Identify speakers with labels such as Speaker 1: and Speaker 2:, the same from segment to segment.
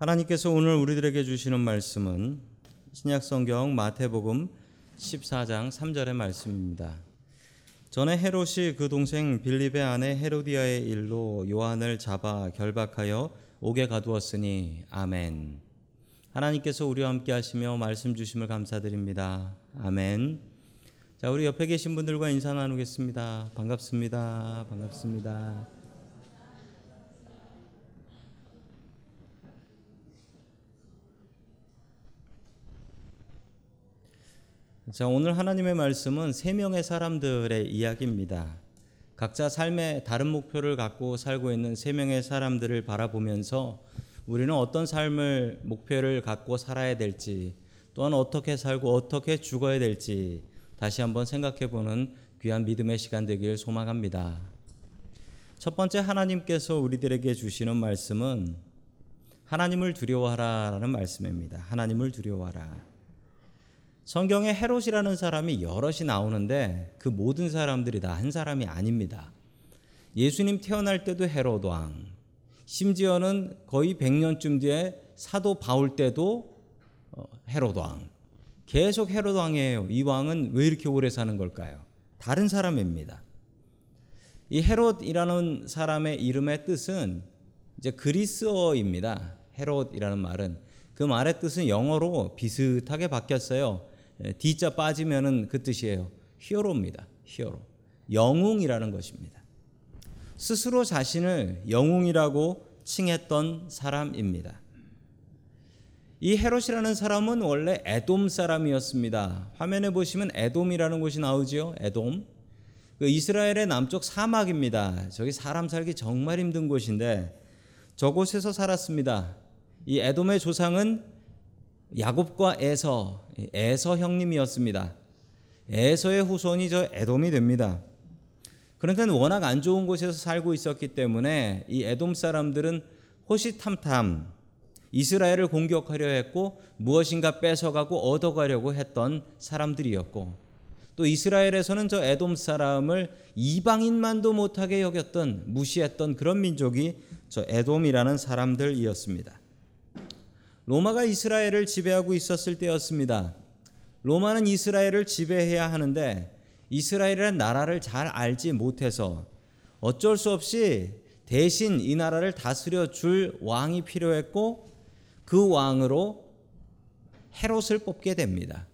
Speaker 1: 하나님께서 오늘 우리들에게 주시는 말씀은 신약 성경 마태복음 14장 3절의 말씀입니다. 전에 헤롯이 그 동생 빌립의 아내 헤로디아의 일로 요한을 잡아 결박하여 옥에 가두었으니 아멘. 하나님께서 우리와 함께 하시며 말씀 주심을 감사드립니다. 아멘. 자, 우리 옆에 계신 분들과 인사 나누겠습니다. 반갑습니다. 반갑습니다. 자, 오늘 하나님의 말씀은 세 명의 사람들의 이야기입니다. 각자 삶의 다른 목표를 갖고 살고 있는 세 명의 사람들을 바라보면서 우리는 어떤 삶을 목표를 갖고 살아야 될지 또한 어떻게 살고 어떻게 죽어야 될지 다시 한번 생각해 보는 귀한 믿음의 시간 되길 소망합니다. 첫 번째 하나님께서 우리들에게 주시는 말씀은 하나님을 두려워하라라는 말씀입니다. 하나님을 두려워하라. 성경에 헤롯이라는 사람이 여럿이 나오는데 그 모든 사람들이 다 한 사람이 아닙니다. 예수님 태어날 때도 헤롯 왕, 심지어는 거의 100년쯤 뒤에 사도 바울 때도 어, 헤롯 왕. 계속 헤롯 왕이에요. 이 왕은 왜 이렇게 오래 사는 걸까요? 다른 사람입니다. 이 헤롯이라는 사람의 이름의 뜻은 이제 그리스어입니다. 헤롯이라는 말은 그 말의 뜻은 영어로 비슷하게 바뀌었어요. D자 빠지면은 그 뜻이에요. 히어로입니다. 히어로. 영웅이라는 것입니다. 스스로 자신을 영웅이라고 칭했던 사람입니다. 이 헤롯이라는 사람은 원래 에돔 사람이었습니다. 화면에 보시면 에돔이라는 곳이 나오지요. 에돔. 그 이스라엘의 남쪽 사막입니다. 저기 사람 살기 정말 힘든 곳인데 저곳에서 살았습니다. 이 에돔의 조상은 야곱과 에서, 에서 형님이었습니다. 에서의 후손이 저 에돔이 됩니다. 그런데 워낙 안 좋은 곳에서 살고 있었기 때문에 이 에돔 사람들은 호시탐탐 이스라엘을 공격하려 했고 무엇인가 뺏어가고 얻어가려고 했던 사람들이었고 또 이스라엘에서는 저 에돔 사람을 이방인만도 못하게 여겼던 무시했던 그런 민족이 저 에돔이라는 사람들이었습니다. 로마가 이스라엘을 지배하고 있었을 때였습니다. 로마는 이스라엘을 지배해야 하는데 이스라엘이라는 나라를 잘 알지 못해서 어쩔 수 없이 대신 이 나라를 다스려 줄 왕이 필요했고 그 왕으로 헤롯을 뽑게 됩니다.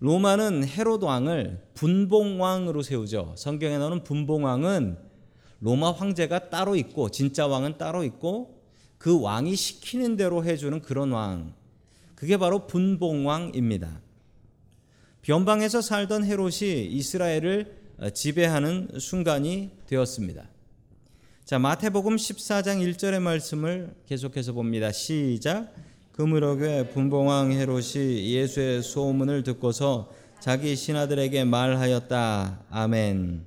Speaker 1: 로마는 헤롯 왕을 분봉왕으로 세우죠. 성경에 나오는 분봉왕은 로마 황제가 따로 있고 진짜 왕은 따로 있고 그 왕이 시키는 대로 해주는 그런 왕. 그게 바로 분봉왕입니다. 변방에서 살던 헤롯이 이스라엘을 지배하는 순간이 되었습니다. 자, 마태복음 14장 1절의 말씀을 계속해서 봅니다. 시작. 그무럭에 분봉왕 헤롯이 예수의 소문을 듣고서 자기 신하들에게 말하였다. 아멘.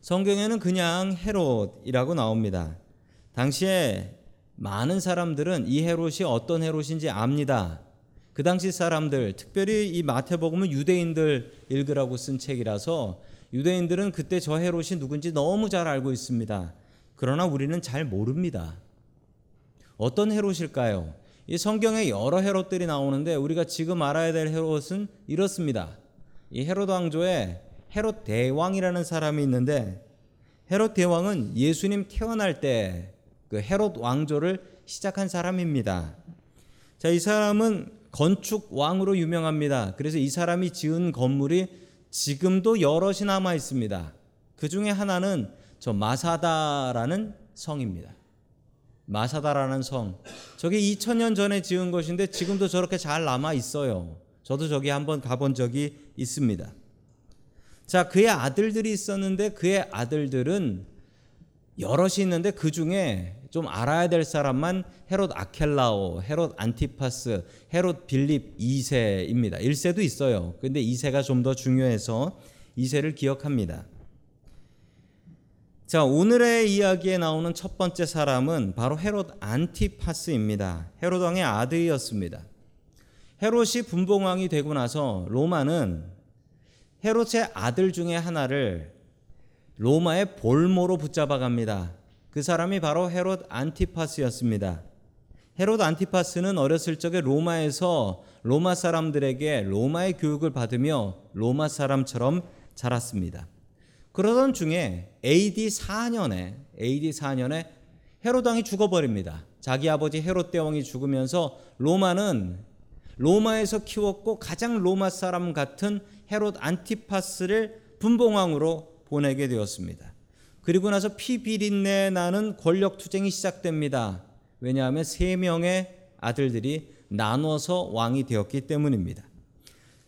Speaker 1: 성경에는 그냥 헤롯이라고 나옵니다. 당시에 많은 사람들은 이 헤롯이 어떤 헤롯인지 압니다. 그 당시 사람들, 특별히 이 마태복음은 유대인들 읽으라고 쓴 책이라서 유대인들은 그때 저 헤롯이 누군지 너무 잘 알고 있습니다. 그러나 우리는 잘 모릅니다. 어떤 헤롯일까요? 이 성경에 여러 헤롯들이 나오는데 우리가 지금 알아야 될 헤롯은 이렇습니다. 이 헤롯 왕조에 헤롯 대왕이라는 사람이 있는데 헤롯 대왕은 예수님 태어날 때 그 헤롯 왕조를 시작한 사람입니다. 자, 이 사람은 건축 왕으로 유명합니다. 그래서 이 사람이 지은 건물이 지금도 여럿이 남아 있습니다. 그 중에 하나는 저 마사다라는 성입니다. 마사다라는 성. 저게 2000년 전에 지은 것인데 지금도 저렇게 잘 남아 있어요. 저도 저기 한번 가본 적이 있습니다. 자, 그의 아들들이 있었는데 그의 아들들은 여럿이 있는데 그 중에 좀 알아야 될 사람만 헤롯 아켈라오, 헤롯 안티파스, 헤롯 빌립 2세입니다. 1세도 있어요. 근데 2세가 좀 더 중요해서 2세를 기억합니다. 자, 오늘의 이야기에 나오는 첫 번째 사람은 바로 헤롯 안티파스입니다. 헤롯 왕의 아들이었습니다. 헤롯이 분봉왕이 되고 나서 로마는 헤롯의 아들 중에 하나를 로마의 볼모로 붙잡아 갑니다. 그 사람이 바로 헤롯 안티파스였습니다. 헤롯 안티파스는 어렸을 적에 로마에서 로마 사람들에게 로마의 교육을 받으며 로마 사람처럼 자랐습니다. 그러던 중에 AD 4년에 AD 4년에 헤롯 왕이 죽어버립니다. 자기 아버지 헤롯 대왕이 죽으면서 로마는 로마에서 키웠고 가장 로마 사람 같은 헤롯 안티파스를 분봉왕으로 보내게 되었습니다. 그리고 나서 피비린내 나는 권력 투쟁이 시작됩니다. 왜냐하면 세 명의 아들들이 나눠서 왕이 되었기 때문입니다.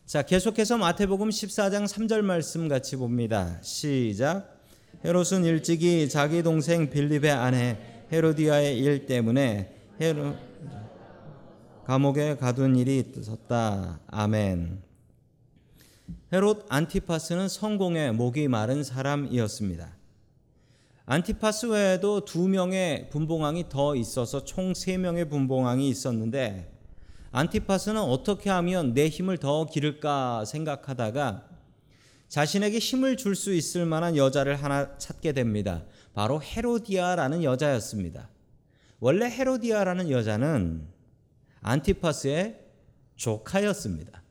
Speaker 1: 자, 계속해서 마태복음 14장 3절 말씀 같이 봅니다. 시작. 헤롯은 일찍이 자기 동생 빌립의 아내 헤로디아의 일 때문에 헤롯 감옥에 가둔 일이 있었다. 아멘. 헤롯 안티파스는 성공의 목이 마른 사람이었습니다. 안티파스 외에도 두 명의 분봉왕이 더 있어서 총 세 명의 분봉왕이 있었는데 안티파스는 어떻게 하면 내 힘을 더 기를까 생각하다가 자신에게 힘을 줄 수 있을 만한 여자를 하나 찾게 됩니다. 바로 헤로디아라는 여자였습니다. 원래 헤로디아라는 여자는 안티파스의 조카였습니다.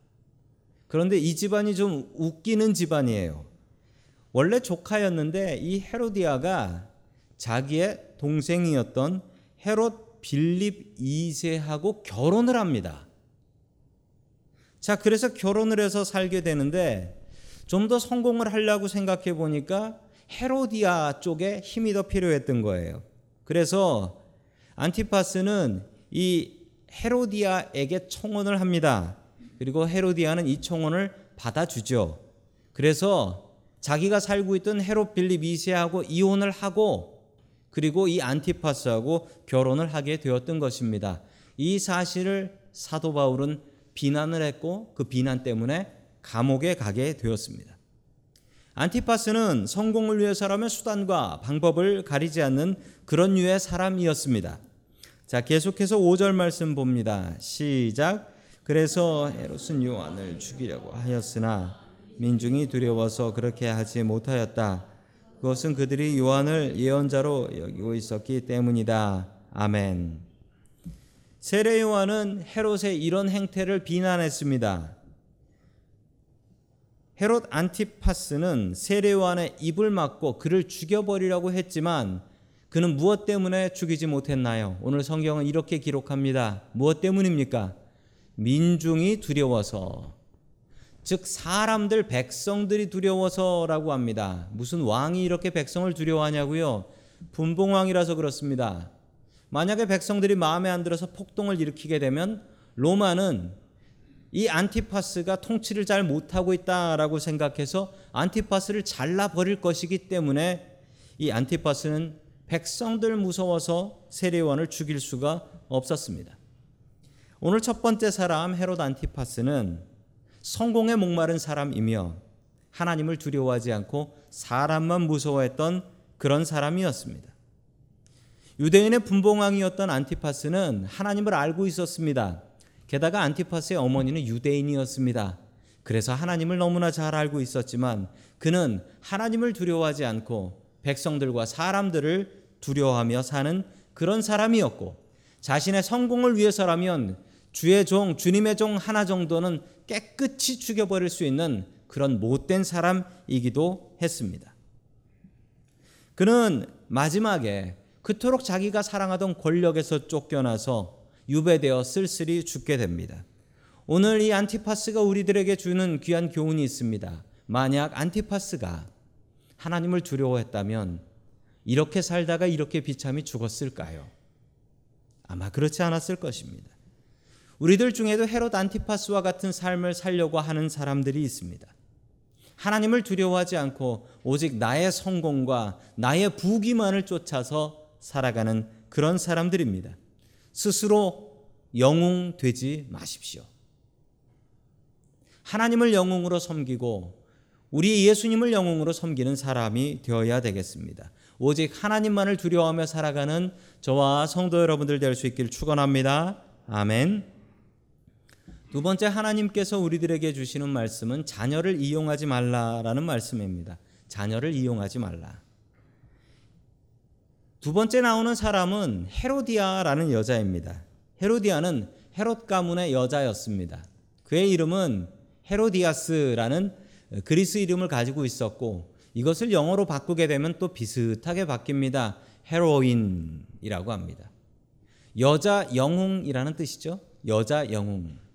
Speaker 1: 그런데 이 집안이 좀 웃기는 집안이에요. 원래 조카였는데 이 헤로디아가 자기의 동생이었던 헤롯 빌립 2세하고 결혼을 합니다. 자, 그래서 결혼을 해서 살게 되는데 좀 더 성공을 하려고 생각해 보니까 헤로디아 쪽에 힘이 더 필요했던 거예요. 그래서 안티파스는 이 헤로디아에게 청혼을 합니다. 그리고 헤로디아는 이 청혼을 받아주죠. 그래서 자기가 살고 있던 헤롯 빌립 2세하고 이혼을 하고 그리고 이 안티파스하고 결혼을 하게 되었던 것입니다. 이 사실을 사도 바울은 비난을 했고 그 비난 때문에 감옥에 가게 되었습니다. 안티파스는 성공을 위해서라면 수단과 방법을 가리지 않는 그런 류의 사람이었습니다. 자, 계속해서 5절 말씀 봅니다. 시작. 그래서 헤롯은 요한을 죽이려고 하였으나 민중이 두려워서 그렇게 하지 못하였다. 그것은 그들이 요한을 예언자로 여기고 있었기 때문이다. 아멘. 세례 요한은 헤롯의 이런 행태를 비난했습니다. 헤롯 안티파스는 세례 요한의 입을 막고 그를 죽여버리라고 했지만 그는 무엇 때문에 죽이지 못했나요? 오늘 성경은 이렇게 기록합니다. 무엇 때문입니까? 민중이 두려워서 즉 사람들 백성들이 두려워서라고 합니다. 무슨 왕이 이렇게 백성을 두려워하냐고요? 분봉왕이라서 그렇습니다. 만약에 백성들이 마음에 안 들어서 폭동을 일으키게 되면 로마는 이 안티파스가 통치를 잘 못하고 있다라고 생각해서 안티파스를 잘라 버릴 것이기 때문에 이 안티파스는 백성들 무서워서 세례원을 죽일 수가 없었습니다. 오늘 첫 번째 사람 헤롯 안티파스는 성공에 목마른 사람이며 하나님을 두려워하지 않고 사람만 무서워했던 그런 사람이었습니다. 유대인의 분봉왕이었던 안티파스는 하나님을 알고 있었습니다. 게다가 안티파스의 어머니는 유대인이었습니다. 그래서 하나님을 너무나 잘 알고 있었지만 그는 하나님을 두려워하지 않고 백성들과 사람들을 두려워하며 사는 그런 사람이었고 자신의 성공을 위해서라면 주의 종, 주님의 종 하나 정도는 깨끗이 죽여버릴 수 있는 그런 못된 사람이기도 했습니다. 그는 마지막에 그토록 자기가 사랑하던 권력에서 쫓겨나서 유배되어 쓸쓸히 죽게 됩니다. 오늘 이 안티파스가 우리들에게 주는 귀한 교훈이 있습니다. 만약 안티파스가 하나님을 두려워했다면 이렇게 살다가 이렇게 비참히 죽었을까요? 아마 그렇지 않았을 것입니다. 우리들 중에도 헤롯 안티파스와 같은 삶을 살려고 하는 사람들이 있습니다. 하나님을 두려워하지 않고 오직 나의 성공과 나의 부귀만을 쫓아서 살아가는 그런 사람들입니다. 스스로 영웅 되지 마십시오. 하나님을 영웅으로 섬기고 우리 예수님을 영웅으로 섬기는 사람이 되어야 되겠습니다. 오직 하나님만을 두려워하며 살아가는 저와 성도 여러분들 될 수 있기를 축원합니다. 아멘. 두 번째 하나님께서 우리들에게 주시는 말씀은 자녀를 이용하지 말라라는 말씀입니다. 자녀를 이용하지 말라. 두 번째 나오는 사람은 헤로디아라는 여자입니다. 헤로디아는 헤롯 가문의 여자였습니다. 그의 이름은 헤로디아스라는 그리스 이름을 가지고 있었고 이것을 영어로 바꾸게 되면 또 비슷하게 바뀝니다. 헤로인이라고 합니다. 여자 영웅이라는 뜻이죠. 여자 영웅.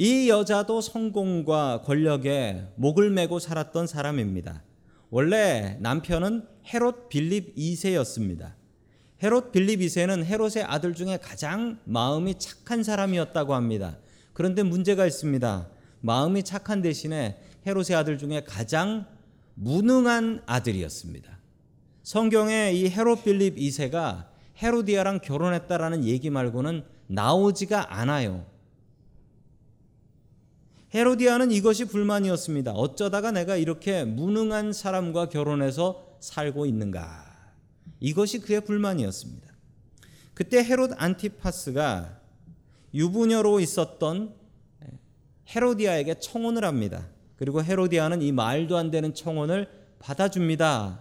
Speaker 1: 이 여자도 성공과 권력에 목을 메고 살았던 사람입니다. 원래 남편은 헤롯 빌립 2세였습니다. 헤롯 빌립 2세는 헤롯의 아들 중에 가장 마음이 착한 사람이었다고 합니다. 그런데 문제가 있습니다. 마음이 착한 대신에 헤롯의 아들 중에 가장 무능한 아들이었습니다. 성경에 이 헤롯 빌립 2세가 헤로디아랑 결혼했다라는 얘기 말고는 나오지가 않아요. 헤로디아는 이것이 불만이었습니다. 어쩌다가 내가 이렇게 무능한 사람과 결혼해서 살고 있는가? 이것이 그의 불만이었습니다. 그때 헤롯 안티파스가 유부녀로 있었던 헤로디아에게 청혼을 합니다. 그리고 헤로디아는 이 말도 안 되는 청혼을 받아줍니다.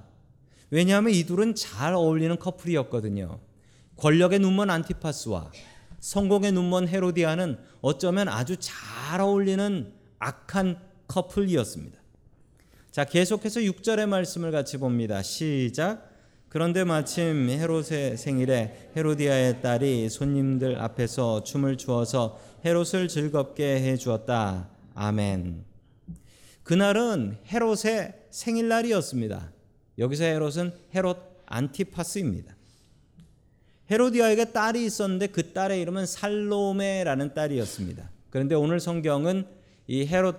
Speaker 1: 왜냐하면 이 둘은 잘 어울리는 커플이었거든요. 권력의 눈먼 안티파스와 성공의 눈먼 헤로디아는 어쩌면 아주 잘 어울리는 악한 커플이었습니다. 자, 계속해서 6절의 말씀을 같이 봅니다. 시작. 그런데 마침 헤롯의 생일에 헤로디아의 딸이 손님들 앞에서 춤을 추어서 헤롯을 즐겁게 해 주었다. 아멘. 그날은 헤롯의 생일날이었습니다. 여기서 헤롯은 헤롯 안티파스입니다. 헤로디아에게 딸이 있었는데 그 딸의 이름은 살로메라는 딸이었습니다. 그런데 오늘 성경은 이 헤롯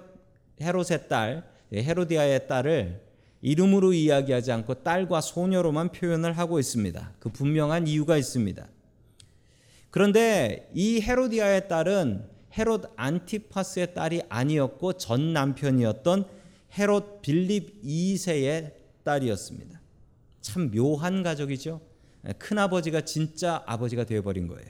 Speaker 1: 헤롯의 딸 헤로디아의 딸을 이름으로 이야기하지 않고 딸과 소녀로만 표현을 하고 있습니다. 그 분명한 이유가 있습니다. 그런데 이 헤로디아의 딸은 헤롯 안티파스의 딸이 아니었고 전 남편이었던 헤롯 빌립 2세의 딸이었습니다. 참 묘한 가족이죠. 큰 아버지가 진짜 아버지가 되어버린 거예요.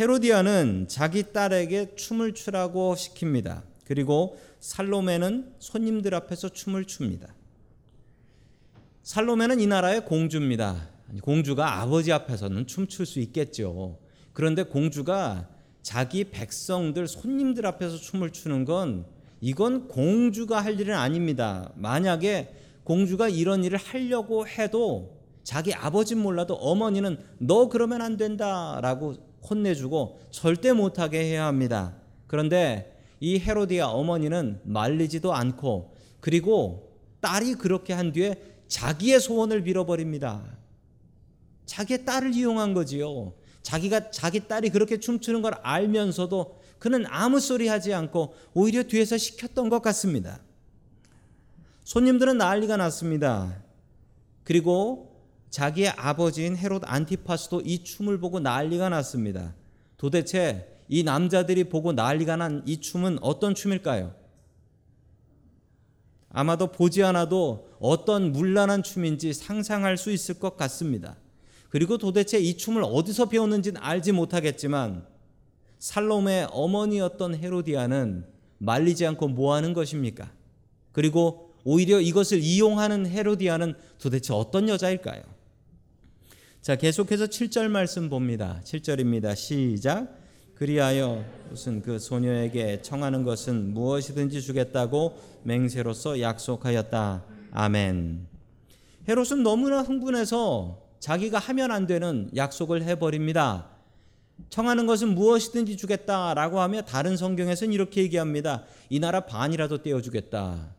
Speaker 1: 헤로디아는 자기 딸에게 춤을 추라고 시킵니다. 그리고 살로메는 손님들 앞에서 춤을 춥니다. 살로메는 이 나라의 공주입니다. 공주가 아버지 앞에서는 춤출 수 있겠죠. 그런데 공주가 자기 백성들 손님들 앞에서 춤을 추는 건 이건 공주가 할 일은 아닙니다. 만약에 공주가 이런 일을 하려고 해도 자기 아버지 몰라도 어머니는 너 그러면 안 된다라고 혼내주고 절대 못하게 해야 합니다. 그런데 이 헤로디아 어머니는 말리지도 않고 그리고 딸이 그렇게 한 뒤에 자기의 소원을 빌어버립니다. 자기의 딸을 이용한 거지요. 자기가 자기 딸이 그렇게 춤추는 걸 알면서도 그는 아무 소리 하지 않고 오히려 뒤에서 시켰던 것 같습니다. 손님들은 난리가 났습니다. 그리고 자기의 아버지인 헤롯 안티파스도 이 춤을 보고 난리가 났습니다. 도대체 이 남자들이 보고 난리가 난 이 춤은 어떤 춤일까요? 아마도 보지 않아도 어떤 문란한 춤인지 상상할 수 있을 것 같습니다. 그리고 도대체 이 춤을 어디서 배웠는지는 알지 못하겠지만 살롬의 어머니였던 헤로디아는 말리지 않고 뭐 하는 것입니까? 그리고 오히려 이것을 이용하는 헤로디아는 도대체 어떤 여자일까요? 자, 계속해서 7절 말씀 봅니다. 7절입니다. 시작. 그리하여 무슨 그 소녀에게 청하는 것은 무엇이든지 주겠다고 맹세로서 약속하였다. 아멘. 헤롯은 너무나 흥분해서 자기가 하면 안 되는 약속을 해버립니다. 청하는 것은 무엇이든지 주겠다라고 하며 다른 성경에서는 이렇게 얘기합니다. 이 나라 반이라도 떼어주겠다.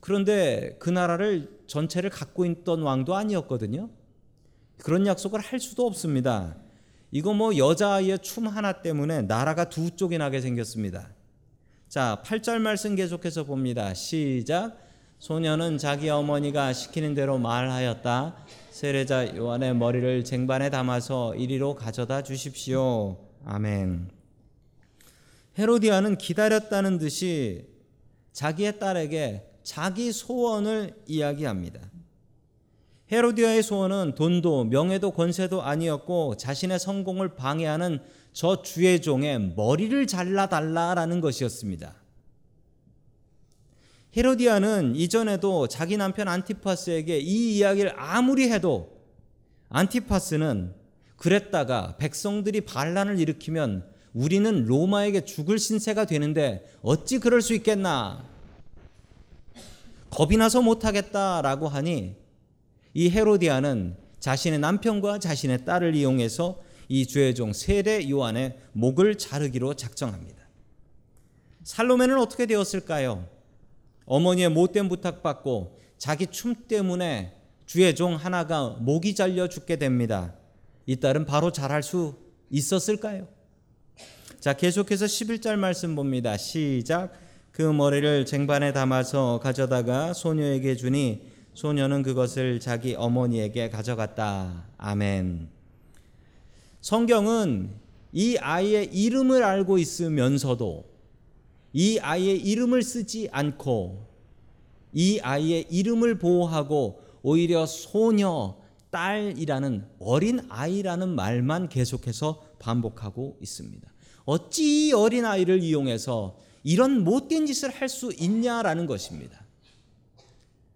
Speaker 1: 그런데 그 나라를 전체를 갖고 있던 왕도 아니었거든요. 그런 약속을 할 수도 없습니다. 이거 뭐 여자아이의 춤 하나 때문에 나라가 두 쪽이 나게 생겼습니다. 자, 8절 말씀 계속해서 봅니다. 시작. 소녀는 자기 어머니가 시키는 대로 말하였다. 세례자 요한의 머리를 쟁반에 담아서 이리로 가져다 주십시오. 아멘. 헤로디아는 기다렸다는 듯이 자기의 딸에게 자기 소원을 이야기합니다. 헤로디아의 소원은 돈도 명예도 권세도 아니었고 자신의 성공을 방해하는 저 주의 종의 머리를 잘라달라라는 것이었습니다. 헤로디아는 이전에도 자기 남편 안티파스에게 이 이야기를 아무리 해도 안티파스는 그랬다가 백성들이 반란을 일으키면 우리는 로마에게 죽을 신세가 되는데 어찌 그럴 수 있겠나? 겁이 나서 못하겠다라고 하니 이 헤로디아는 자신의 남편과 자신의 딸을 이용해서 이 주의 종 세례 요한의 목을 자르기로 작정합니다. 살로메는 어떻게 되었을까요? 어머니의 못된 부탁받고 자기 춤 때문에 주의 종 하나가 목이 잘려 죽게 됩니다. 이 딸은 바로 잘할 수 있었을까요? 자, 계속해서 11절 말씀 봅니다. 시작. 그 머리를 쟁반에 담아서 가져다가 소녀에게 주니 소녀는 그것을 자기 어머니에게 가져갔다. 아멘. 성경은 이 아이의 이름을 알고 있으면서도 이 아이의 이름을 쓰지 않고 이 아이의 이름을 보호하고 오히려 소녀, 딸이라는 어린 아이라는 말만 계속해서 반복하고 있습니다. 어찌 어린 아이를 이용해서 이런 못된 짓을 할 수 있냐라는 것입니다.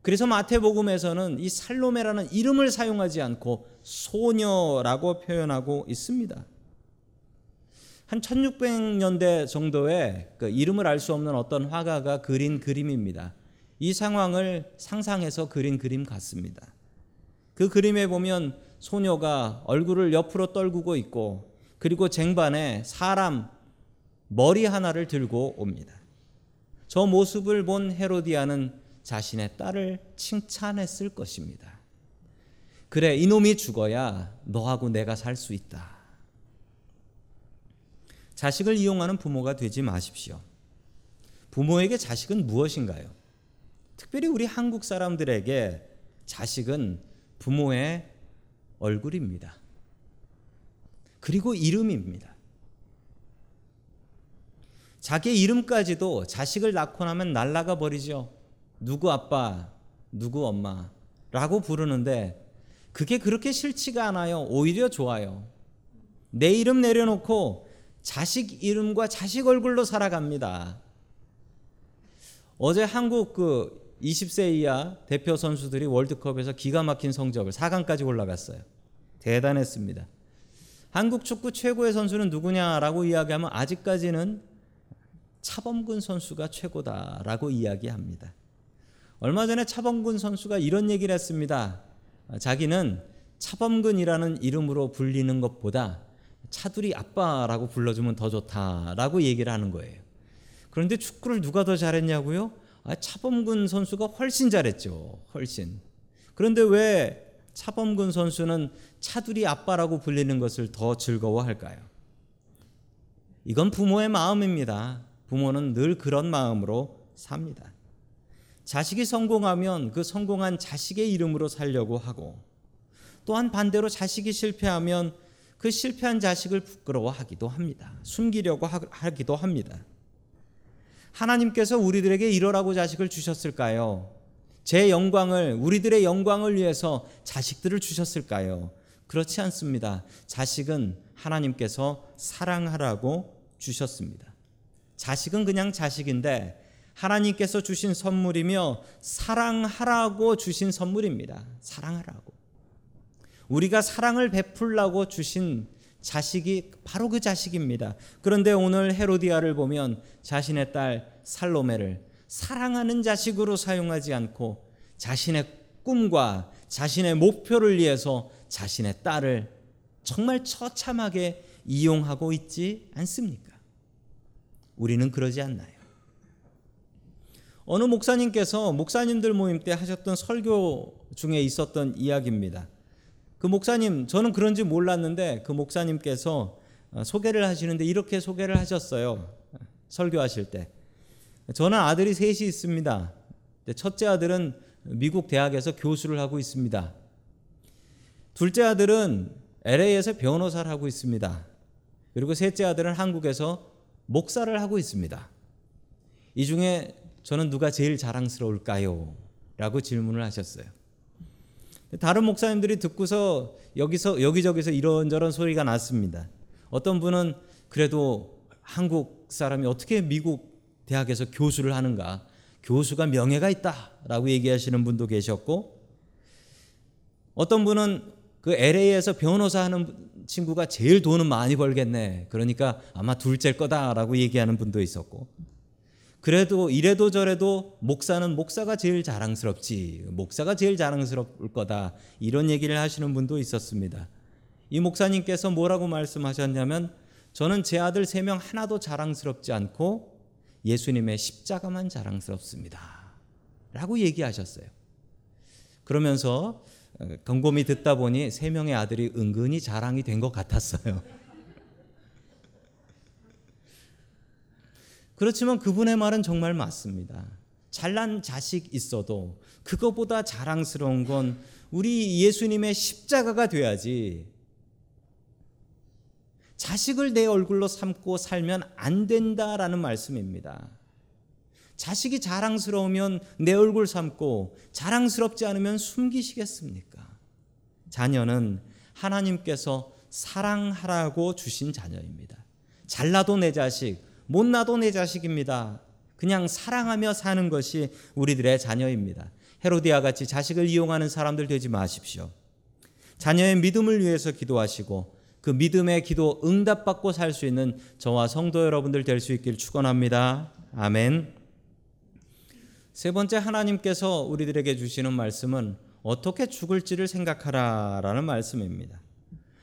Speaker 1: 그래서 마태복음에서는 이 살로메라는 이름을 사용하지 않고 소녀라고 표현하고 있습니다. 한 1600년대 정도의 그 이름을 알 수 없는 어떤 화가가 그린 그림입니다. 이 상황을 상상해서 그린 그림 같습니다. 그 그림에 보면 소녀가 얼굴을 옆으로 떨구고 있고 그리고 쟁반에 사람 머리 하나를 들고 옵니다. 저 모습을 본 헤로디아는 자신의 딸을 칭찬했을 것입니다. 그래, 이놈이 죽어야 너하고 내가 살 수 있다. 자식을 이용하는 부모가 되지 마십시오. 부모에게 자식은 무엇인가요? 특별히 우리 한국 사람들에게 자식은 부모의 얼굴입니다. 그리고 이름입니다. 자기 이름까지도 자식을 낳고 나면 날라가 버리죠. 누구 아빠, 누구 엄마라고 부르는데 그게 그렇게 싫지가 않아요. 오히려 좋아요. 내 이름 내려놓고 자식 이름과 자식 얼굴로 살아갑니다. 어제 한국 그 20세 이하 대표 선수들이 월드컵에서 기가 막힌 성적을 4강까지 올라갔어요. 대단했습니다. 한국 축구 최고의 선수는 누구냐라고 이야기하면 아직까지는 차범근 선수가 최고다라고 이야기합니다. 얼마 전에 차범근 선수가 이런 얘기를 했습니다. 자기는 차범근이라는 이름으로 불리는 것보다 차두리 아빠라고 불러주면 더 좋다라고 얘기를 하는 거예요. 그런데 축구를 누가 더 잘했냐고요? 아, 차범근 선수가 훨씬 잘했죠. 훨씬. 그런데 왜 차범근 선수는 차두리 아빠라고 불리는 것을 더 즐거워할까요? 이건 부모의 마음입니다. 부모는 늘 그런 마음으로 삽니다. 자식이 성공하면 그 성공한 자식의 이름으로 살려고 하고 또한 반대로 자식이 실패하면 그 실패한 자식을 부끄러워하기도 합니다. 숨기려고 하기도 합니다. 하나님께서 우리들에게 이러라고 자식을 주셨을까요? 제 영광을 우리들의 영광을 위해서 자식들을 주셨을까요? 그렇지 않습니다. 자식은 하나님께서 사랑하라고 주셨습니다. 자식은 그냥 자식인데 하나님께서 주신 선물이며 사랑하라고 주신 선물입니다. 사랑하라고. 우리가 사랑을 베풀라고 주신 자식이 바로 그 자식입니다. 그런데 오늘 헤로디아를 보면 자신의 딸 살로메를 사랑하는 자식으로 사용하지 않고 자신의 꿈과 자신의 목표를 위해서 자신의 딸을 정말 처참하게 이용하고 있지 않습니까? 우리는 그러지 않나요? 어느 목사님께서 목사님들 모임 때 하셨던 설교 중에 있었던 이야기입니다. 그 목사님 저는 그런지 몰랐는데 그 목사님께서 어, 소개를 하시는데 이렇게 소개를 하셨어요. 설교하실 때. 저는 아들이 셋이 있습니다. 첫째 아들은 미국 대학에서 교수를 하고 있습니다. 둘째 아들은 LA에서 변호사를 하고 있습니다. 그리고 셋째 아들은 한국에서 목사를 하고 있습니다. 이 중에 저는 누가 제일 자랑스러울까요? 라고 질문을 하셨어요. 다른 목사님들이 듣고서 여기서 여기저기서 이런저런 소리가 났습니다. 어떤 분은 그래도 한국 사람이 어떻게 미국 대학에서 교수를 하는가? 교수가 명예가 있다라고 얘기하시는 분도 계셨고 어떤 분은 그 LA에서 변호사 하는 친구가 제일 돈은 많이 벌겠네. 그러니까 아마 둘째일 거다라고 얘기하는 분도 있었고. 그래도 이래도 저래도 목사는 목사가 제일 자랑스럽지. 목사가 제일 자랑스러울 거다. 이런 얘기를 하시는 분도 있었습니다. 이 목사님께서 뭐라고 말씀하셨냐면 저는 제 아들 세 명 하나도 자랑스럽지 않고 예수님의 십자가만 자랑스럽습니다. 라고 얘기하셨어요. 그러면서 곰곰이 듣다 보니 세 명의 아들이 은근히 자랑이 된 것 같았어요. 그렇지만 그분의 말은 정말 맞습니다. 잘난 자식 있어도 그것보다 자랑스러운 건 우리 예수님의 십자가가 돼야지. 자식을 내 얼굴로 삼고 살면 안 된다라는 말씀입니다. 자식이 자랑스러우면 내 얼굴 삼고 자랑스럽지 않으면 숨기시겠습니까? 자녀는 하나님께서 사랑하라고 주신 자녀입니다. 잘나도 내 자식, 못나도 내 자식입니다. 그냥 사랑하며 사는 것이 우리들의 자녀입니다. 헤로디아 같이 자식을 이용하는 사람들 되지 마십시오. 자녀의 믿음을 위해서 기도하시고 그 믿음의 기도 응답받고 살 수 있는 저와 성도 여러분들 될 수 있길 축원합니다. 아멘. 세 번째 하나님께서 우리들에게 주시는 말씀은 어떻게 죽을지를 생각하라라는 말씀입니다.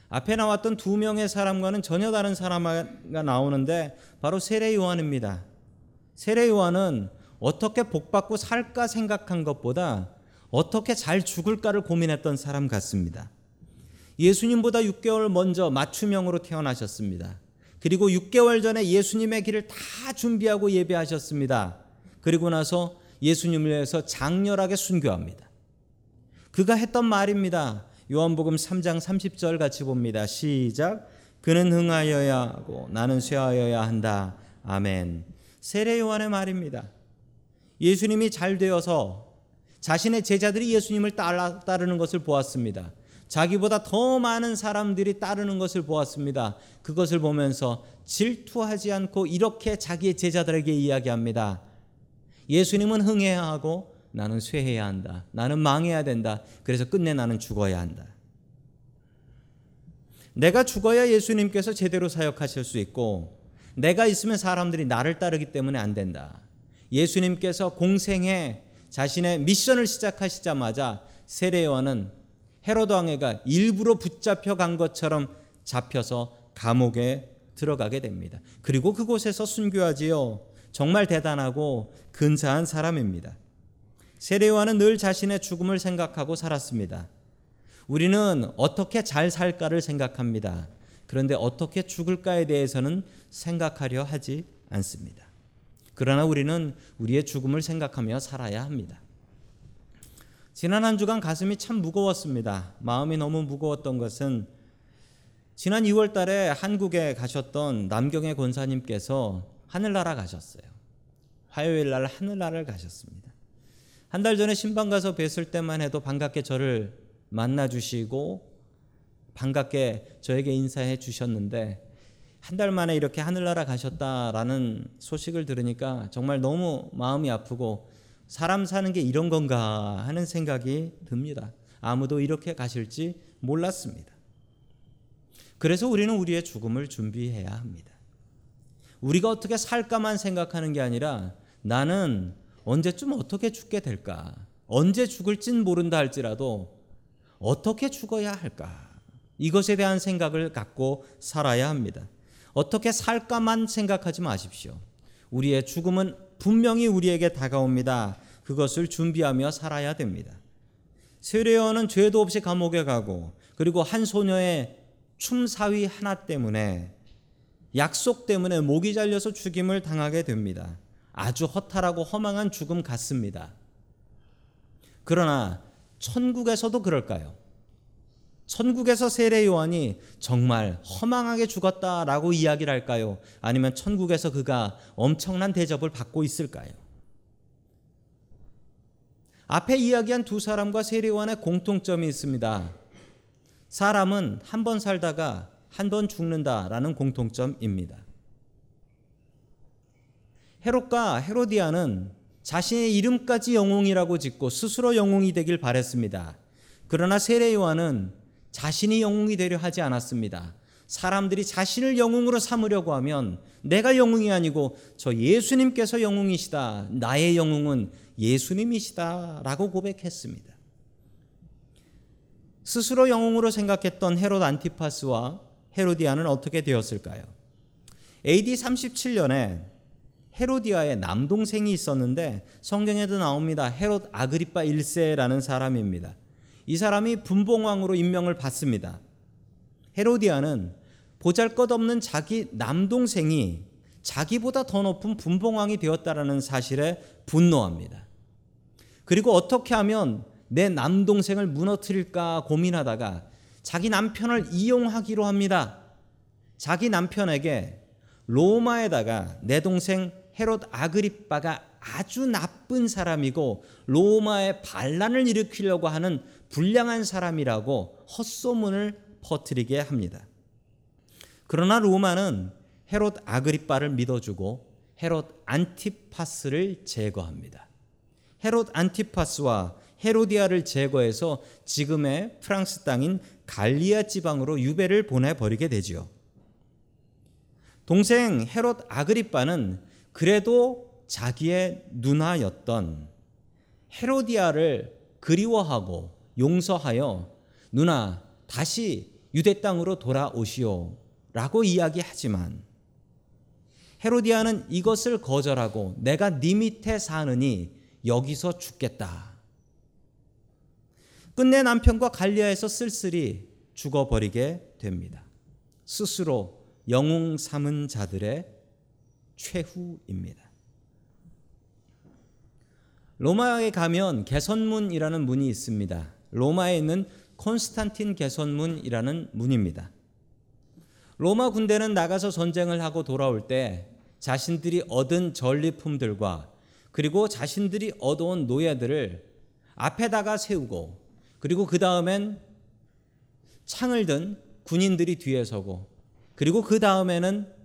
Speaker 1: 앞에 나왔던 두 명의 사람과는 전혀 다른 사람가 나오는데 바로 세례 요한입니다. 세례 요한은 어떻게 복받고 살까 생각한 것보다 어떻게 잘 죽을까를 고민했던 사람 같습니다. 예수님보다 6개월 먼저 맞춤형으로 태어나셨습니다. 그리고 6개월 전에 예수님의 길을 다 준비하고 예배하셨습니다. 그리고 나서 예수님을 위해서 장렬하게 순교합니다. 그가 했던 말입니다. 요한복음 3장 30절 같이 봅니다. 시작. 그는 흥하여야 하고 나는 쇠하여야 한다. 아멘. 세례 요한의 말입니다. 예수님이 잘 되어서 자신의 제자들이 예수님을 따라, 따르는 것을 보았습니다. 자기보다 더 많은 사람들이 따르는 것을 보았습니다. 그것을 보면서 질투하지 않고 이렇게 자기의 제자들에게 이야기합니다. 예수님은 흥해야 하고 나는 쇠해야 한다. 나는 망해야 된다. 그래서 끝내 나는 죽어야 한다. 내가 죽어야 예수님께서 제대로 사역하실 수 있고 내가 있으면 사람들이 나를 따르기 때문에 안 된다. 예수님께서 공생에 자신의 미션을 시작하시자마자 세례요한은 헤로드 왕회가 일부러 붙잡혀 간 것처럼 잡혀서 감옥에 들어가게 됩니다. 그리고 그곳에서 순교하지요. 정말 대단하고 근사한 사람입니다. 세례요한은 늘 자신의 죽음을 생각하고 살았습니다. 우리는 어떻게 잘 살까를 생각합니다. 그런데 어떻게 죽을까에 대해서는 생각하려 하지 않습니다. 그러나 우리는 우리의 죽음을 생각하며 살아야 합니다. 지난 한 주간 가슴이 참 무거웠습니다. 마음이 너무 무거웠던 것은 지난 2월 달에 한국에 가셨던 남경의 권사님께서 하늘나라 가셨어요. 화요일 날 하늘나라를 가셨습니다. 한 달 전에 신방 가서 뵀을 때만 해도 반갑게 저를 만나 주시고 반갑게 저에게 인사해 주셨는데 한 달 만에 이렇게 하늘나라 가셨다라는 소식을 들으니까 정말 너무 마음이 아프고 사람 사는 게 이런 건가 하는 생각이 듭니다. 아무도 이렇게 가실지 몰랐습니다. 그래서 우리는 우리의 죽음을 준비해야 합니다. 우리가 어떻게 살까만 생각하는 게 아니라 나는 언제쯤 어떻게 죽게 될까? 언제 죽을진 모른다 할지라도 어떻게 죽어야 할까? 이것에 대한 생각을 갖고 살아야 합니다. 어떻게 살까만 생각하지 마십시오. 우리의 죽음은 분명히 우리에게 다가옵니다. 그것을 준비하며 살아야 됩니다. 세례요한은 죄도 없이 감옥에 가고 그리고 한 소녀의 춤사위 하나 때문에 약속 때문에 목이 잘려서 죽임을 당하게 됩니다. 아주 허탈하고 허망한 죽음 같습니다. 그러나 천국에서도 그럴까요? 천국에서 세례 요한이 정말 허망하게 죽었다라고 이야기를 할까요? 아니면 천국에서 그가 엄청난 대접을 받고 있을까요? 앞에 이야기한 두 사람과 세례 요한의 공통점이 있습니다. 사람은 한 번 살다가 한 번 죽는다라는 공통점입니다. 헤롯과 헤로디아는 자신의 이름까지 영웅이라고 짓고 스스로 영웅이 되길 바랬습니다. 그러나 세례 요한은 자신이 영웅이 되려 하지 않았습니다. 사람들이 자신을 영웅으로 삼으려고 하면 내가 영웅이 아니고 저 예수님께서 영웅이시다. 나의 영웅은 예수님이시다. 라고 고백했습니다. 스스로 영웅으로 생각했던 헤롯 안티파스와 헤로디아는 어떻게 되었을까요? AD 37년에 헤로디아의 남동생이 있었는데 성경에도 나옵니다. 헤롯 아그리파 1세라는 사람입니다. 이 사람이 분봉왕으로 임명을 받습니다. 헤로디아는 보잘것없는 자기 남동생이 자기보다 더 높은 분봉왕이 되었다라는 사실에 분노합니다. 그리고 어떻게 하면 내 남동생을 무너뜨릴까 고민하다가 자기 남편을 이용하기로 합니다. 자기 남편에게 로마에다가 내 동생 헤롯 아그리빠가 아주 나쁜 사람이고 로마에 반란을 일으키려고 하는 불량한 사람이라고 헛소문을 퍼뜨리게 합니다. 그러나 로마는 헤롯 아그리빠를 믿어주고 헤롯 안티파스를 제거합니다. 헤롯 안티파스와 헤로디아를 제거해서 지금의 프랑스 땅인 갈리아 지방으로 유배를 보내버리게 되지요. 동생 헤롯 아그리빠는 그래도 자기의 누나였던 헤로디아를 그리워하고 용서하여 누나 다시 유대 땅으로 돌아오시오 라고 이야기하지만 헤로디아는 이것을 거절하고 내가 네 밑에 사느니 여기서 죽겠다. 끝내 남편과 갈리아에서 쓸쓸히 죽어버리게 됩니다. 스스로 영웅 삼은 자들의 최후입니다. 로마에 가면 개선문이라는 문이 있습니다. 로마에 있는 콘스탄틴 개선문이라는 문입니다. 로마 군대는 나가서 전쟁을 하고 돌아올 때 자신들이 얻은 전리품들과 그리고 자신들이 얻어온 노예들을 앞에다가 세우고 그리고 그 다음엔 창을 든 군인들이 뒤에 서고 그리고 그 다음에는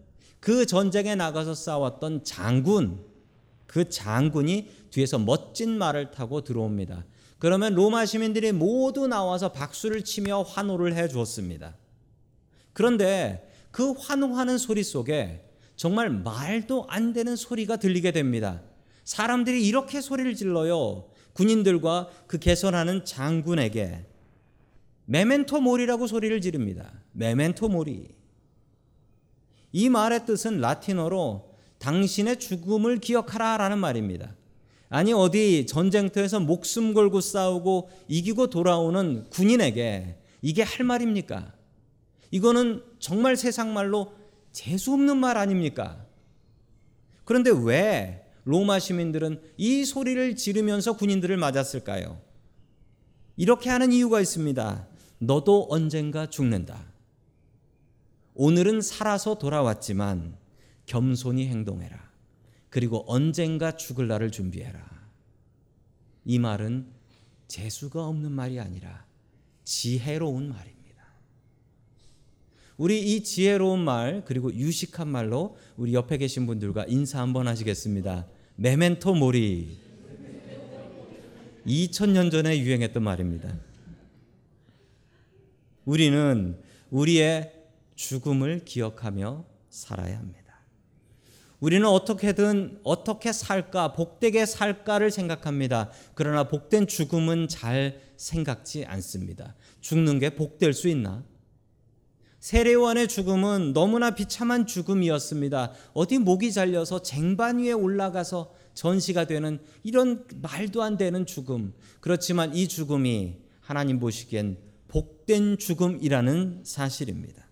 Speaker 1: 그 전쟁에 나가서 싸웠던 장군 그 장군이 뒤에서 멋진 말을 타고 들어옵니다. 그러면 로마 시민들이 모두 나와서 박수를 치며 환호를 해 주었습니다. 그런데 그 환호하는 소리 속에 정말 말도 안 되는 소리가 들리게 됩니다. 사람들이 이렇게 소리를 질러요. 군인들과 그 개선하는 장군에게 메멘토 모리라고 소리를 지릅니다. 메멘토 모리. 이 말의 뜻은 라틴어로 당신의 죽음을 기억하라 라는 말입니다. 아니, 어디 전쟁터에서 목숨 걸고 싸우고 이기고 돌아오는 군인에게 이게 할 말입니까? 이거는 정말 세상 말로 재수없는 말 아닙니까? 그런데 왜 로마 시민들은 이 소리를 지르면서 군인들을 맞았을까요? 이렇게 하는 이유가 있습니다. 너도 언젠가 죽는다. 오늘은 살아서 돌아왔지만 겸손히 행동해라. 그리고 언젠가 죽을 날을 준비해라. 이 말은 재수가 없는 말이 아니라 지혜로운 말입니다. 우리 이 지혜로운 말 그리고 유식한 말로 우리 옆에 계신 분들과 인사 한번 하시겠습니다. 메멘토 모리. 2000년 전에 유행했던 말입니다. 우리는 우리의 죽음을 기억하며 살아야 합니다. 우리는 어떻게든 어떻게 살까, 복되게 살까를 생각합니다. 그러나 복된 죽음은 잘 생각지 않습니다. 죽는 게 복될 수 있나? 세례원의 죽음은 너무나 비참한 죽음이었습니다. 어디 목이 잘려서 쟁반 위에 올라가서 전시가 되는 이런 말도 안 되는 죽음. 그렇지만 이 죽음이 하나님 보시기엔 복된 죽음이라는 사실입니다.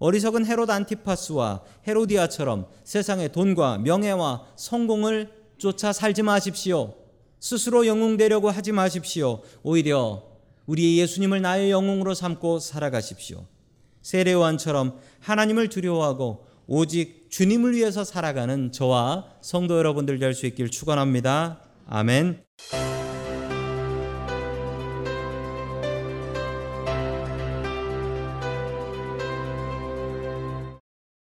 Speaker 1: 어리석은 헤롯 안티파스와 헤로디아처럼 세상의 돈과 명예와 성공을 쫓아 살지 마십시오. 스스로 영웅 되려고 하지 마십시오. 오히려 우리 예수님을 나의 영웅으로 삼고 살아가십시오. 세례요한처럼 하나님을 두려워하고 오직 주님을 위해서 살아가는 저와 성도 여러분들 될 수 있길 축원합니다. 아멘.